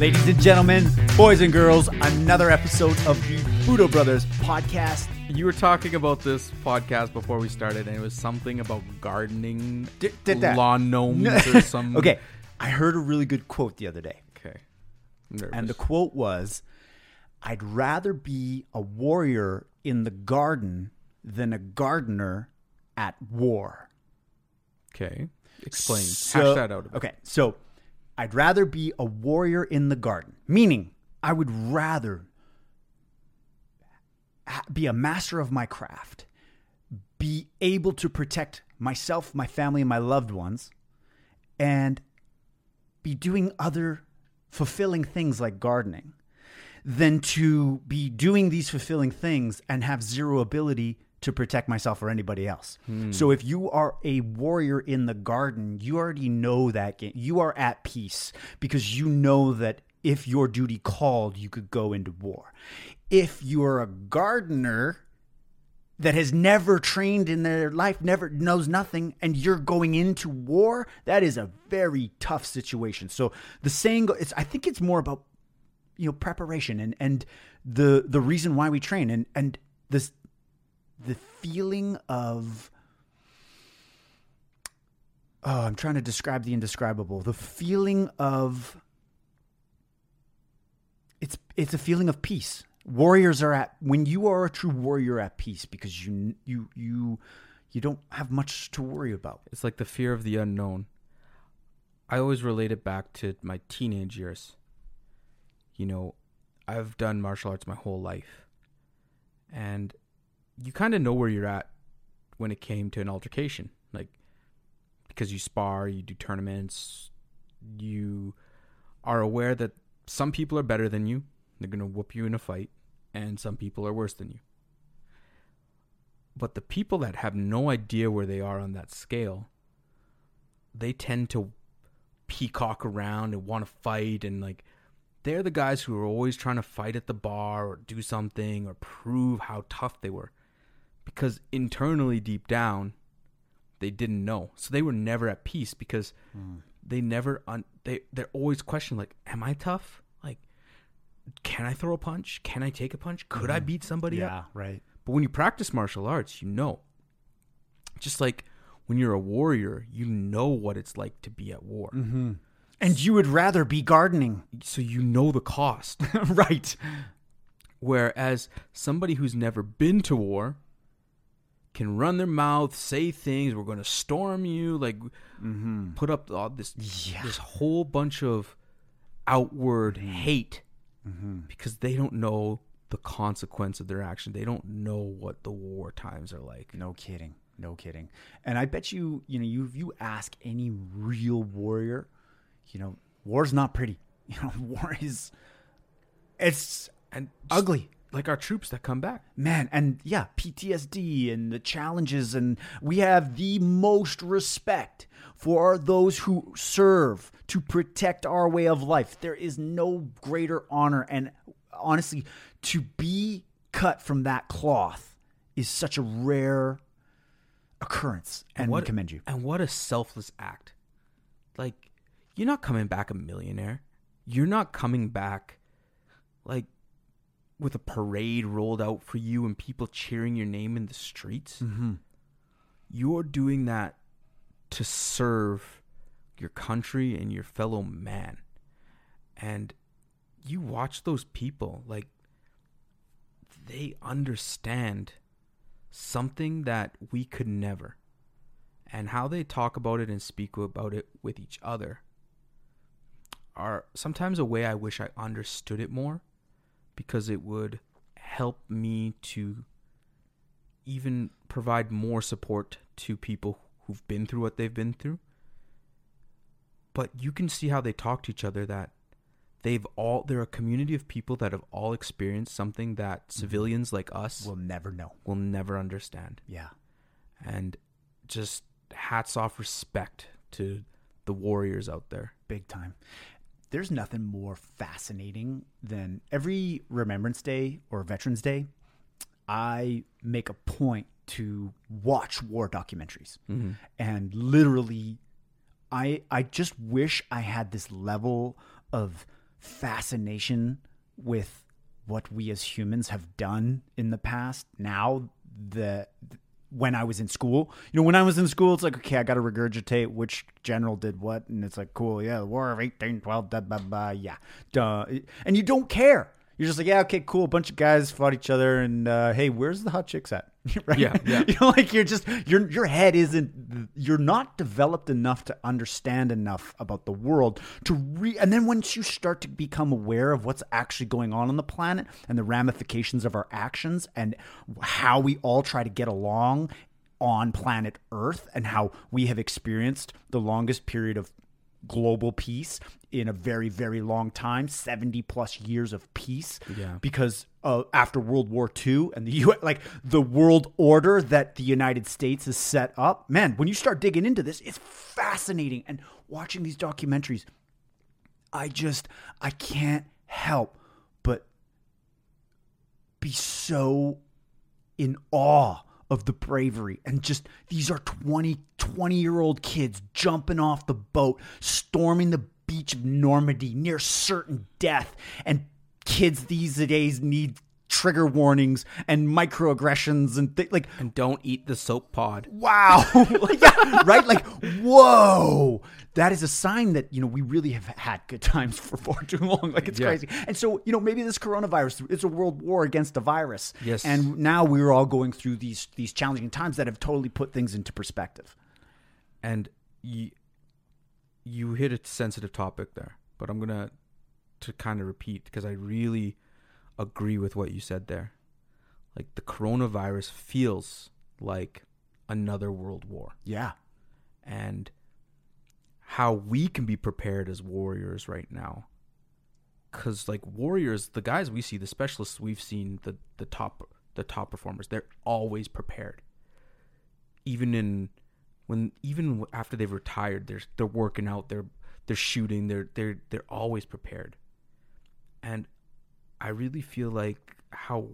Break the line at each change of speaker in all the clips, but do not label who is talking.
Ladies and gentlemen, boys and girls, another episode of the Budo Brothers podcast.
You were talking about this podcast before we started, and it was something about gardening,
Did- did that.
lawn gnomes, or some.
Okay, I heard a really good quote the other day,
Okay.
And the quote was I'd rather be a warrior in the garden than a gardener at war.
okay. Explain.
So-
Hash that out.
Okay, so I'd rather be a warrior in the garden, meaning I would rather be a master of my craft, be able to protect myself, my family, and my loved ones, and be doing other fulfilling things like gardening than to be doing these fulfilling things and have zero ability to protect myself or anybody else. Hmm. So if you are a warrior in the garden, you already know that game. You are at peace because you know that if your duty called, you could go into war. If you're a gardener, that has never trained in their life, never knows nothing, and you're going into war, that is a very tough situation. So the saying, it's I think it's more about you know preparation and and the the reason why we train and and this the feeling of oh i'm trying to describe the indescribable the feeling of it's it's a feeling of peace warriors are at when you are a true warrior at peace because you you you you don't have much to worry about
It's like the fear of the unknown. I always relate it back to my teenage years. You know, I've done martial arts my whole life. And you kind of know where you're at when it came to an altercation. Like, because you spar, you do tournaments, you are aware that some people are better than you. They're going to whoop you in a fight. And some people are worse than you. But the people that have no idea where they are on that scale, they tend to peacock around and want to fight and like they're the guys who are always trying to fight at the bar or do something or prove how tough they were because internally deep down they didn't know. So they were never at peace because hmm. they never un- they they're always questioning like am i tough? Like can i throw a punch? Can i take a punch? Could i hmm. beat somebody up?
Right.
But when you practice martial arts, you know. Just like when you're a warrior, you know what it's like to be at war. Mm-hmm.
and you would rather be gardening.
So you know the cost.
right.
Whereas somebody who's never been to war can run their mouth, say things, we're going to storm you, like mm-hmm. put up all this
Yeah.
this whole bunch of outward hate mm-hmm. because they don't know the consequence of their action. They don't know what the war times are like.
No kidding. No kidding. And I bet you, you know, you if you ask any real warrior, you know, war's not pretty. You know, war is it's
And
ugly.
Like our troops that come back.
Man, and yeah, PTSD and the challenges and we have the most respect for those who serve to protect our way of life. There is no greater honor and honestly to be cut from that cloth is such a rare occurrence and, we
what
commend you.
And what a selfless act. Like you're not coming back a millionaire. You're not coming back like with a parade rolled out for you and people cheering your name in the streets.
Mm-hmm.
You're doing that to serve your country and your fellow man. And you watch those people like they understand something that we could never. And how they talk about it and speak about it with each other are sometimes a way I wish I understood it more because it would help me to even provide more support to people who've been through what they've been through. But you can see how they talk to each other that they've all they're a community of people that have all experienced something that mm-hmm. civilians like us
We'll never know.
will never understand.
Yeah.
And just hats off respect to the warriors out there.
big time. There's nothing more fascinating than every Remembrance Day or Veterans Day, I make a point to watch war documentaries. Mm-hmm. And literally I I just wish I had this level of fascination with what we as humans have done in the past. Now, the when I was in school, you know, when I was in school, it's like, okay, I got to regurgitate which general did what, and it's like, cool, yeah, the War of eighteen twelve, blah blah blah, yeah, duh, and you don't care. You're just like, yeah, okay, cool. A bunch of guys fought each other, and uh, hey, where's the hot chicks at? right?
Yeah, yeah.
you know, like you're just your your head isn't you're not developed enough to understand enough about the world to re. And then once you start to become aware of what's actually going on on the planet and the ramifications of our actions and how we all try to get along on planet Earth and how we have experienced the longest period of global peace in a very very long time 70 plus years of peace
Yeah.
because uh, after world war ii and the U- like the world order that the united states has set up man when you start digging into this it's fascinating and watching these documentaries i just i can't help but be so in awe of the bravery and just these are 20 20 year old kids jumping off the boat storming the beach of normandy near certain death and kids these days need trigger warnings and microaggressions and th- like
And don't eat the soap pod.
wow. Yeah, right? Like whoa. That is a sign that you know we really have had good times for far too long. Like it's
Yeah.
crazy. And so you know maybe this coronavirus is a world war against a virus.
Yes.
and now we're all going through these these challenging times that have totally put things into perspective
and you you hit a sensitive topic there but i'm gonna to kind of repeat because i really agree with what you said there. Like the coronavirus feels like another world war.
Yeah.
And how we can be prepared as warriors right now because like warriors the guys we see the specialists we've seen the the top the top performers they're always prepared. Even in when even after they've retired they're they're working out they're they're shooting they're they're they're always prepared. And i really feel like how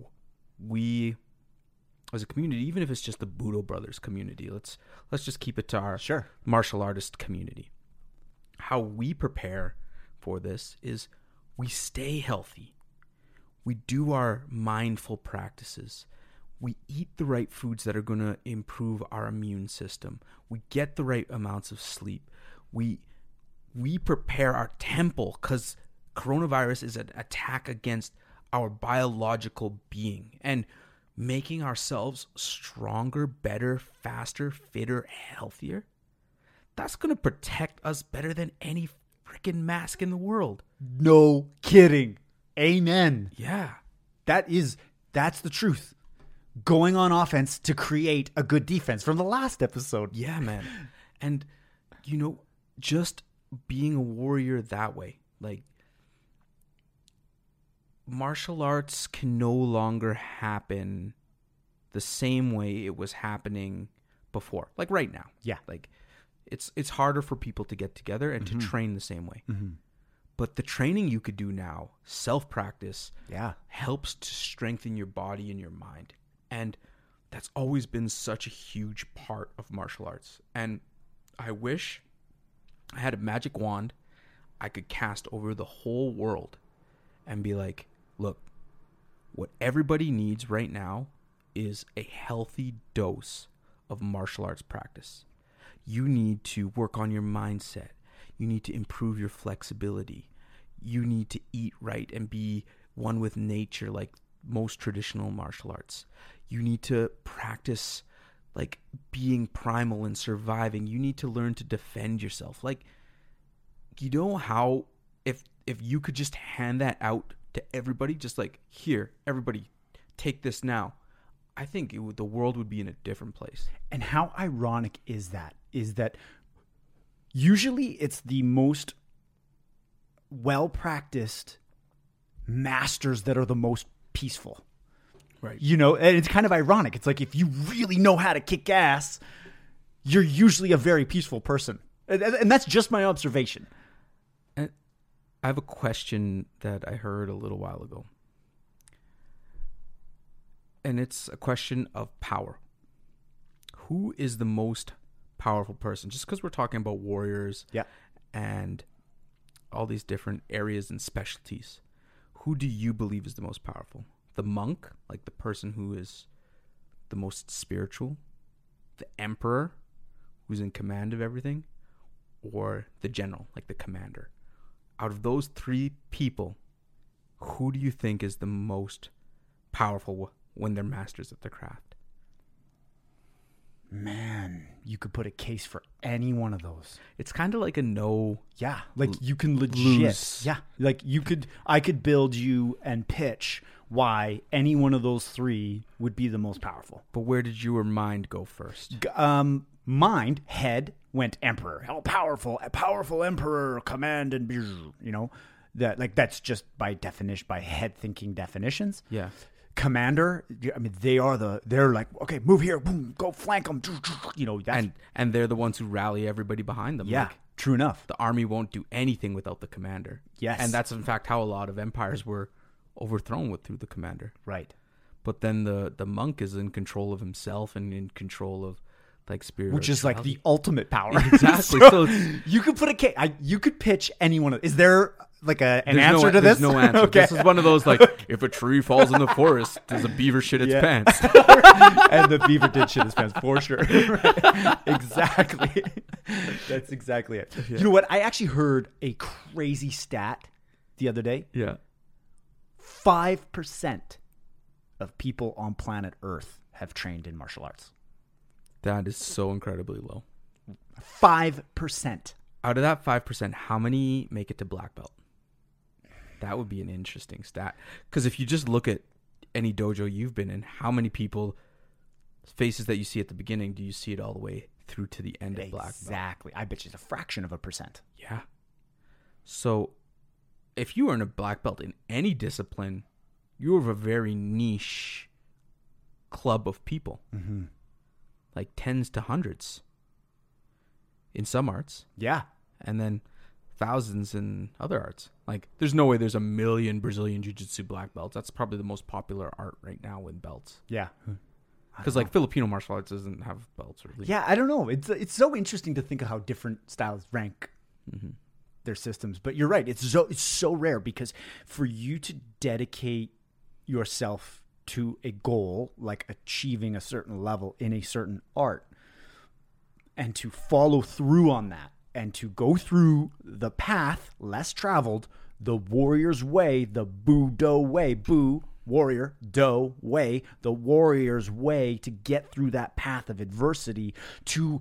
we as a community even if it's just the budo brothers community let's let's just keep it to our
Sure.
martial artist community. How we prepare for this is we stay healthy. We do our mindful practices we eat the right foods that are going to improve our immune system. We get the right amounts of sleep. We we prepare our temple cuz coronavirus is an attack against our biological being and making ourselves stronger better faster fitter healthier. That's going to protect us better than any freaking mask in the world.
No kidding. Amen.
Yeah.
That is that's the truth going on offense to create a good defense from the last episode
Yeah, man. And you know, just being a warrior that way, like martial arts can no longer happen the same way it was happening before. Like right now.
Yeah.
Like it's it's harder for people to get together and to mm-hmm. train the same way. Mm-hmm. But the training you could do now, self-practice,
yeah
helps to strengthen your body and your mind. And that's always been such a huge part of martial arts. And I wish I had a magic wand I could cast over the whole world and be like, look, what everybody needs right now is a healthy dose of martial arts practice. You need to work on your mindset. You need to improve your flexibility. You need to eat right and be one with nature like most traditional martial arts. You need to practice like being primal and surviving. You need to learn to defend yourself. Like you know how if if you could just hand that out to everybody just like here everybody take this now i think would, the world would be in a different place
And how ironic is that? Is that usually it's the most well practiced masters that are the most peaceful.
Right
You know, and it's kind of ironic. It's like if you really know how to kick ass, you're usually a very peaceful person. And, and that's just my observation.
and i have a question that i heard a little while ago and it's a question of power who is the most powerful person just because we're talking about warriors
Yeah.
and all these different areas and specialties, who do you believe is the most powerful? The monk, like the person who is the most spiritual, the emperor, who's in command of everything, or the general, like the commander? Out of those three people, who do you think is the most powerful when they're masters of their craft?
Man, you could put a case for any one of those.
It's kind of like a no.
Yeah, like you can legit.
lose.
Yeah, like you could. I could build you and pitch why any one of those three would be the most powerful.
But where did your mind go first?
G- Um, mind head went emperor. How powerful, a powerful emperor command and you know that like that's just by definition by head thinking definitions.
Yeah.
Commander, I mean, they are the they're like okay, move here, boom, go flank them. You know, that's
And and they're the ones who rally everybody behind them.
yeah,
Like,
true enough.
the army won't do anything without the commander.
Yes.
And that's in fact how a lot of empires were overthrown with through the commander.
Right.
But then the the monk is in control of himself and in control of like spirit,
which is like the ultimate power.
Exactly.
So,
So
you could put a case. I, you could pitch any one of. Is there like a an
There's
answer
no,
to this?
There's no answer.
okay.
This is one of those like if a tree falls in the forest, does a beaver shit its
Yeah.
pants?
and the beaver did shit his pants for sure. exactly. That's exactly it. You know what? I actually heard a crazy stat the other day.
yeah.
Five percent of people on planet Earth have trained in martial arts.
That is so incredibly low.
Five percent.
Out of that five percent, how many make it to black belt? That would be an interesting stat. Because if you just look at any dojo you've been in, how many people faces that you see at the beginning do you see it all the way through to the end of black belt?
Exactly. I bet you it's a fraction of a percent.
Yeah. So if you are in a black belt in any discipline, you have a very niche club of people.
Mm-hmm.
Like tens to hundreds in some arts.
Yeah.
and then thousands in other arts. Like, there's no way there's a million Brazilian Jiu Jitsu black belts. That's probably the most popular art right now with belts.
Yeah.
Because like Filipino martial arts doesn't have belts really.
Yeah, I don't know. It's it's so interesting to think of how different styles rank
Mm-hmm.
Their systems. But you're right. It's so it's so rare because for you to dedicate yourself to a goal like achieving a certain level in a certain art and to follow through on that and to go through the path less traveled, the warrior's way, the boo Budo way, Boo warrior, do way, the warrior's way to get through that path of adversity to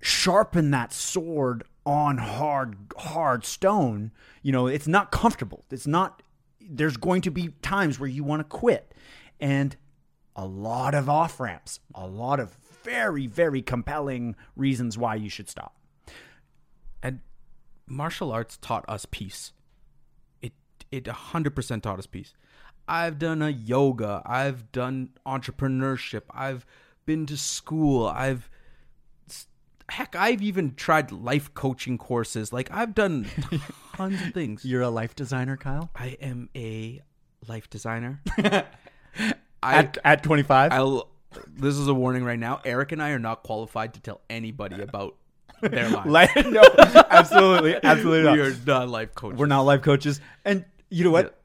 sharpen that sword on hard hard stone you know it's not comfortable it's not there's going to be times where you want to quit and a lot of off ramps a lot of very very compelling reasons why you should stop
And martial arts taught us peace. It it 100% taught us peace. I've done a yoga, I've done entrepreneurship, I've been to school, I've heck, I've even tried life coaching courses. Like I've done tons of things.
you're a life designer kyle
I am a life designer. I,
at, at 25
I'll. This is a warning right now. Eric and I are not qualified to tell anybody about their lives.
Like- no absolutely absolutely
we
not.
are not life coaches.
We're not life coaches. And you know what?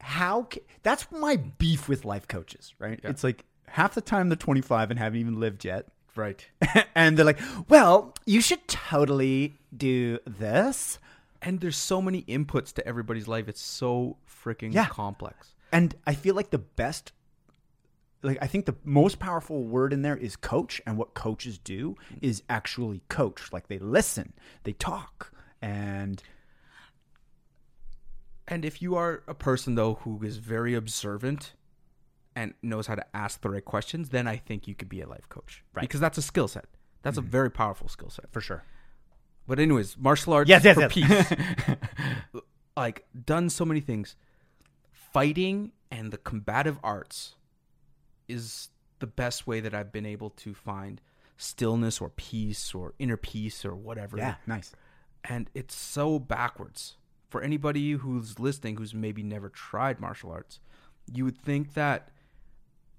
How ca- that's my beef with life coaches, right? It's like half the time they're 25 and haven't even lived yet.
Right.
and they're like, "Well, you should totally do this."
And there's so many inputs to everybody's life. It's so freaking
Yeah.
complex.
And I feel like the best like I think the most powerful word in there is coach and what coaches do is actually coach. Like they listen, they talk, and
And if you are a person though who is very observant and knows how to ask the right questions, then I think you could be a life coach.
Right.
Because that's a skill set. That's a mm-hmm. very powerful skill set.
for sure.
But anyways, martial arts
Yes, yes,
for
yes.
peace. like done so many things. Fighting and the combative arts is the best way that I've been able to find stillness or peace or inner peace or whatever.
Yeah, nice.
And it's so backwards. For anybody who's listening who's maybe never tried martial arts, you would think that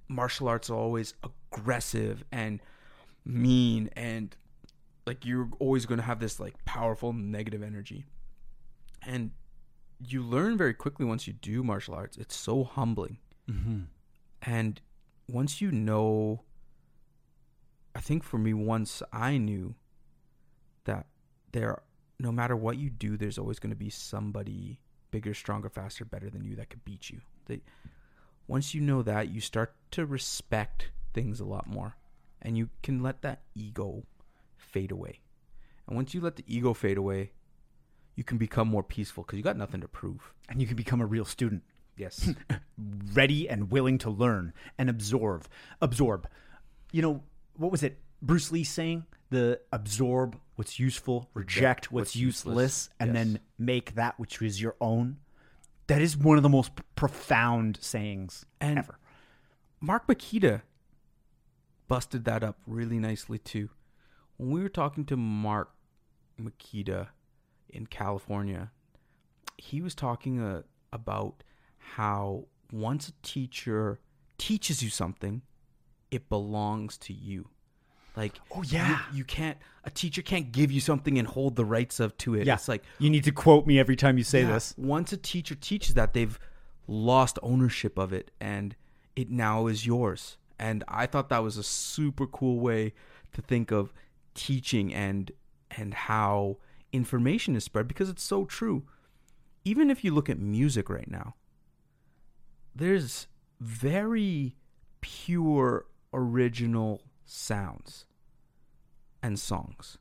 martial arts are always aggressive and mean and like you're always going to have this like powerful negative energy. and you learn very quickly once you do martial arts. It's so humbling.
Mm-hmm.
And once you know, I think for me, once I knew that there, no matter what you do, there's always going to be somebody bigger, stronger, faster, better than you that could beat you. They, once you know that, you start to respect things a lot more, and you can let that ego fade away. And once you let the ego fade away, you can become more peaceful because you got nothing to prove.
And you can become a real student.
Yes.
ready and willing to learn and absorb. Absorb. You know, what was it? Bruce Lee saying the absorb what's useful, reject what's,
what's
useless,
useless.
and
Yes.
then make that which is your own. That is one of the most profound sayings
And-
ever.
Mark Makita busted that up really nicely too. When we were talking to Mark Makita in California, he was talking uh, about how once a teacher teaches you something, it belongs to you. Like,
Oh,
you-
yeah.
you, can't. A teacher can't give you something and hold the rights of to it.
Yeah.
It's like
You need to quote me every time you say
yeah,
this.
Once a teacher teaches that, they've lost ownership of it and it now is yours. And I thought that was a super cool way to think of teaching and and how information is spread because it's so true. Even if you look at music right now, there's very pure original sounds and songs.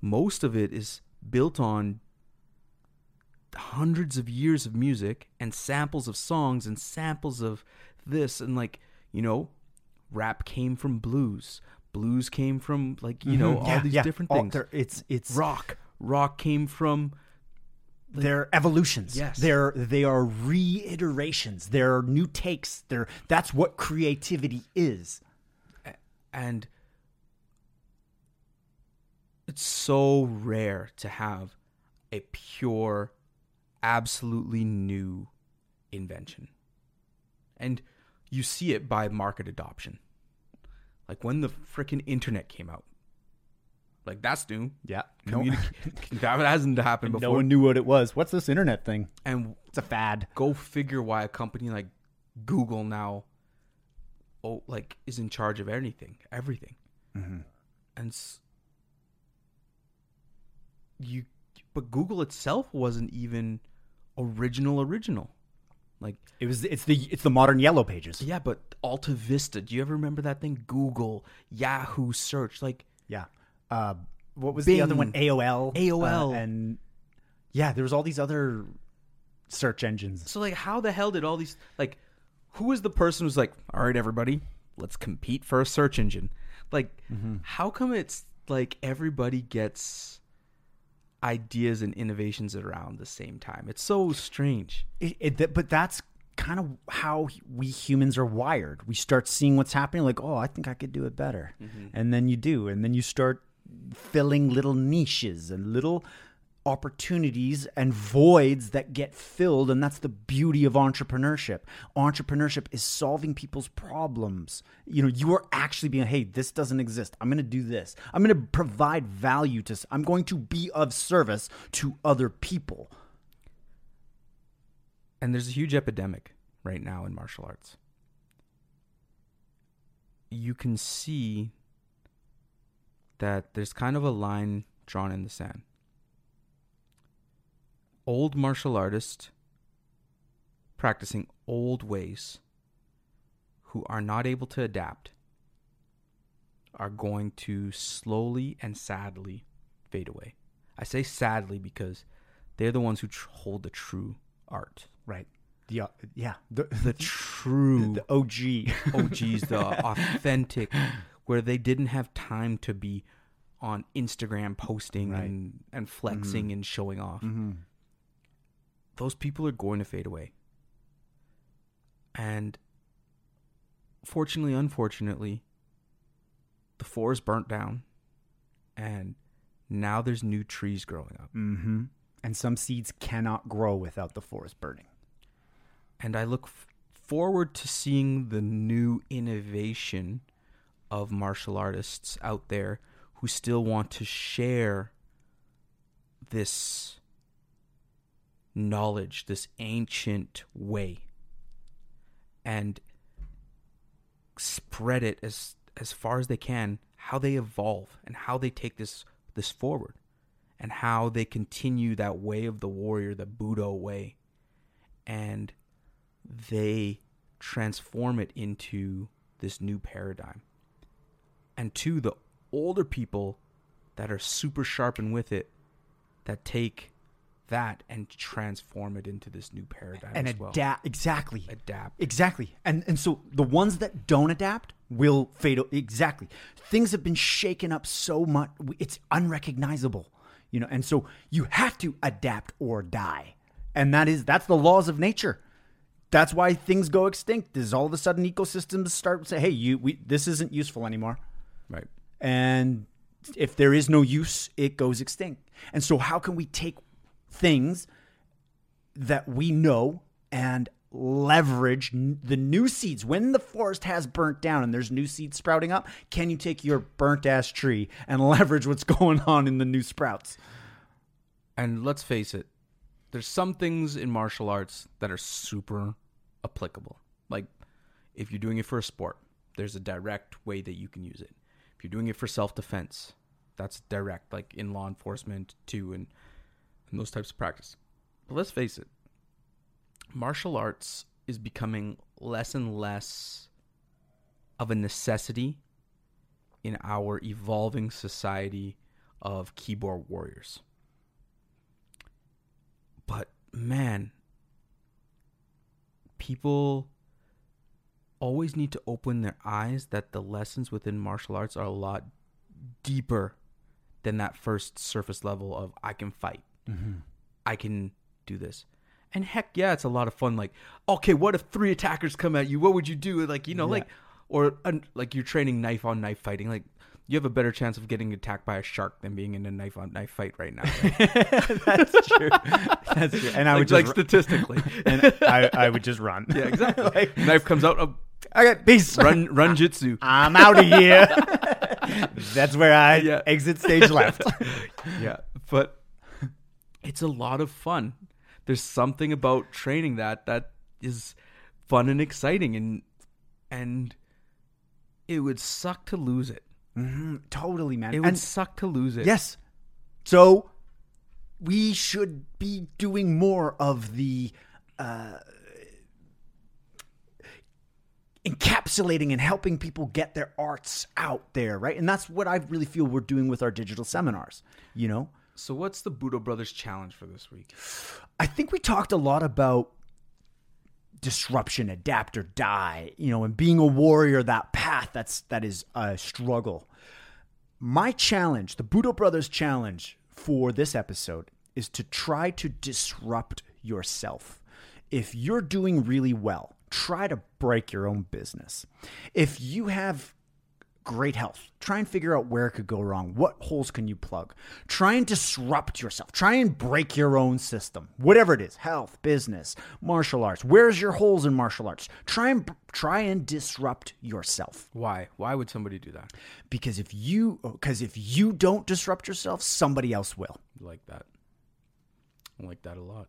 Most of it is built on hundreds of years of music and samples of songs and samples of this and like you know rap came from blues blues came from like you know
Mhm.
all
Yeah,
these
yeah.
different things
they're- It's it's
rock rock came from
they're evolutions.
Yes.
They're they are reiterations. They're new takes. They're that's what creativity is.
and it's so rare to have a pure absolutely new invention and you see it by market adoption like when the freaking internet came out like that's new
Yeah.
Communic- that hasn't happened before.
no one knew what it was. What's this internet thing?
and
It's a fad.
go figure why a company like Google now, oh, like is in charge of anything, everything,
Mm-hmm.
and s- you, but Google itself wasn't even original. Original, like
It was it's the it's the modern yellow pages.
yeah, but Alta Vista. Do you ever remember that thing? Google, Yahoo search, like
Yeah. Uh, what was the other one? AOL.
AOL.
uh, and yeah, there was all these other search engines.
So like, how the hell did all these like? Who was the person who's like, all right, everybody, let's compete for a search engine? Like, how come it's like everybody gets ideas and innovations around the same time? It's so strange.
It, it, but that's kind of how we humans are wired. We start seeing what's happening, like, oh, I think I could do it better, mm-hmm. and then you do, and then you start filling little niches and little opportunities and voids that get filled and that's the beauty of entrepreneurship. Entrepreneurship is solving people's problems. You know you are actually being hey this doesn't exist. I'm going to do this. I'm going to provide value to I'm going to be of service to other people.
And there's a huge epidemic right now in martial arts. You can see that there's kind of a line drawn in the sand. Old martial artists practicing old ways who are not able to adapt are going to slowly and sadly fade away. I say sadly because they're the ones who tr- hold the true art.
right the uh, yeah the,
The true
the og
OGs, the authentic, where they didn't have time to be on Instagram posting
Right.
and, and flexing and showing off.
Mhm.
Those people are going to fade away. And fortunately, unfortunately, the forest burnt down and now there's new trees growing up.
Mm-hmm. And some seeds cannot grow without the forest burning.
and I look f- forward to seeing the new innovation of martial artists out there who still want to share this knowledge, this ancient way, and spread it as as far as they can. How they evolve and how they take this this forward, and how they continue that way of the warrior, the Budo way, and they transform it into this new paradigm. And two, the older people that are super sharp and with it that take that and transform it into this new paradigm
and
as well.
adapt exactly
Adapt.
exactly and and so the ones that don't adapt will fade exactly things have been shaken up so much it's unrecognizable you know and so you have to adapt or die and that is that's the laws of nature that's why things go extinct is all of a sudden ecosystems start to say hey you we, this isn't useful anymore
Right.
and if there is no use, it goes extinct. And so, how can we take things that we know and leverage the new seeds when the forest has burnt down and there's new seeds sprouting up? Can you take your burnt ass tree and leverage what's going on in the new sprouts?
And let's face it, there's some things in martial arts that are super applicable. Like if you're doing it for a sport, there's a direct way that you can use it. If you're doing it for self defense, that's direct, like in law enforcement too, and, and those types of practice. But let's face it, martial arts is becoming less and less of a necessity in our evolving society of keyboard warriors. But man, people always need to open their eyes that the lessons within martial arts are a lot deeper than that first surface level of I can fight. Mm-hmm. I can do this. And heck yeah, it's a lot of fun. Like, okay, what if three attackers come at you? What would you do? Like, you know, like, or like you're training knife on knife fighting. Like, you have a better chance of getting attacked by a shark than being in a knife on knife fight right now. right?
That's true. That's true. And I would
like,
just
like statistically.
and I, I would just run.
yeah, exactly.
Like,
knife comes out. Oh,
okay, peace.
run, run jitsu.
I'm out of here. That's where I
Yeah.
exit stage left.
yeah, but it's a lot of fun. There's something about training that that is fun and exciting, and and it would suck to lose it.
totally, man.
It would
And-
suck to lose it.
Yes. So we should be doing more of the uh, encapsulating and helping people get their arts out there, right? And that's what I really feel we're doing with our digital seminars. You know,
So what's the Budo Brothers challenge for this week?
I think we talked a lot about disruption, adapt or die, you know, and being a warrior, that path that's that is a struggle. My challenge, the Budo Brothers challenge for this episode is to try to disrupt yourself. If you're doing really well, try to break your own business. If you have great health. Try and figure out where it could go wrong. What holes can you plug? Try and disrupt yourself. Try and break your own system. Whatever it is, health, business, martial arts. Where's your holes in martial arts? Try and try and disrupt yourself.
Why? Why would somebody do that?
Because if you oh, because if you don't disrupt yourself, somebody else will.
I like that. I like that a lot.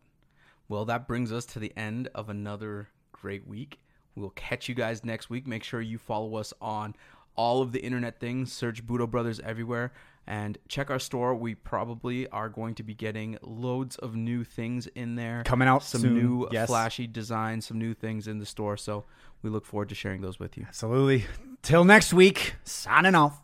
Well, that brings us to the end of another great week. We'll catch you guys next week. Make sure you follow us on all of the internet things. Search Budo Brothers everywhere and check our store. We probably are going to be getting loads of new things in there.
Coming out
some
soon,
new
yes.
flashy designs, some new things in the store. So we look forward to sharing those with you.
Absolutely. Till next week, signing off.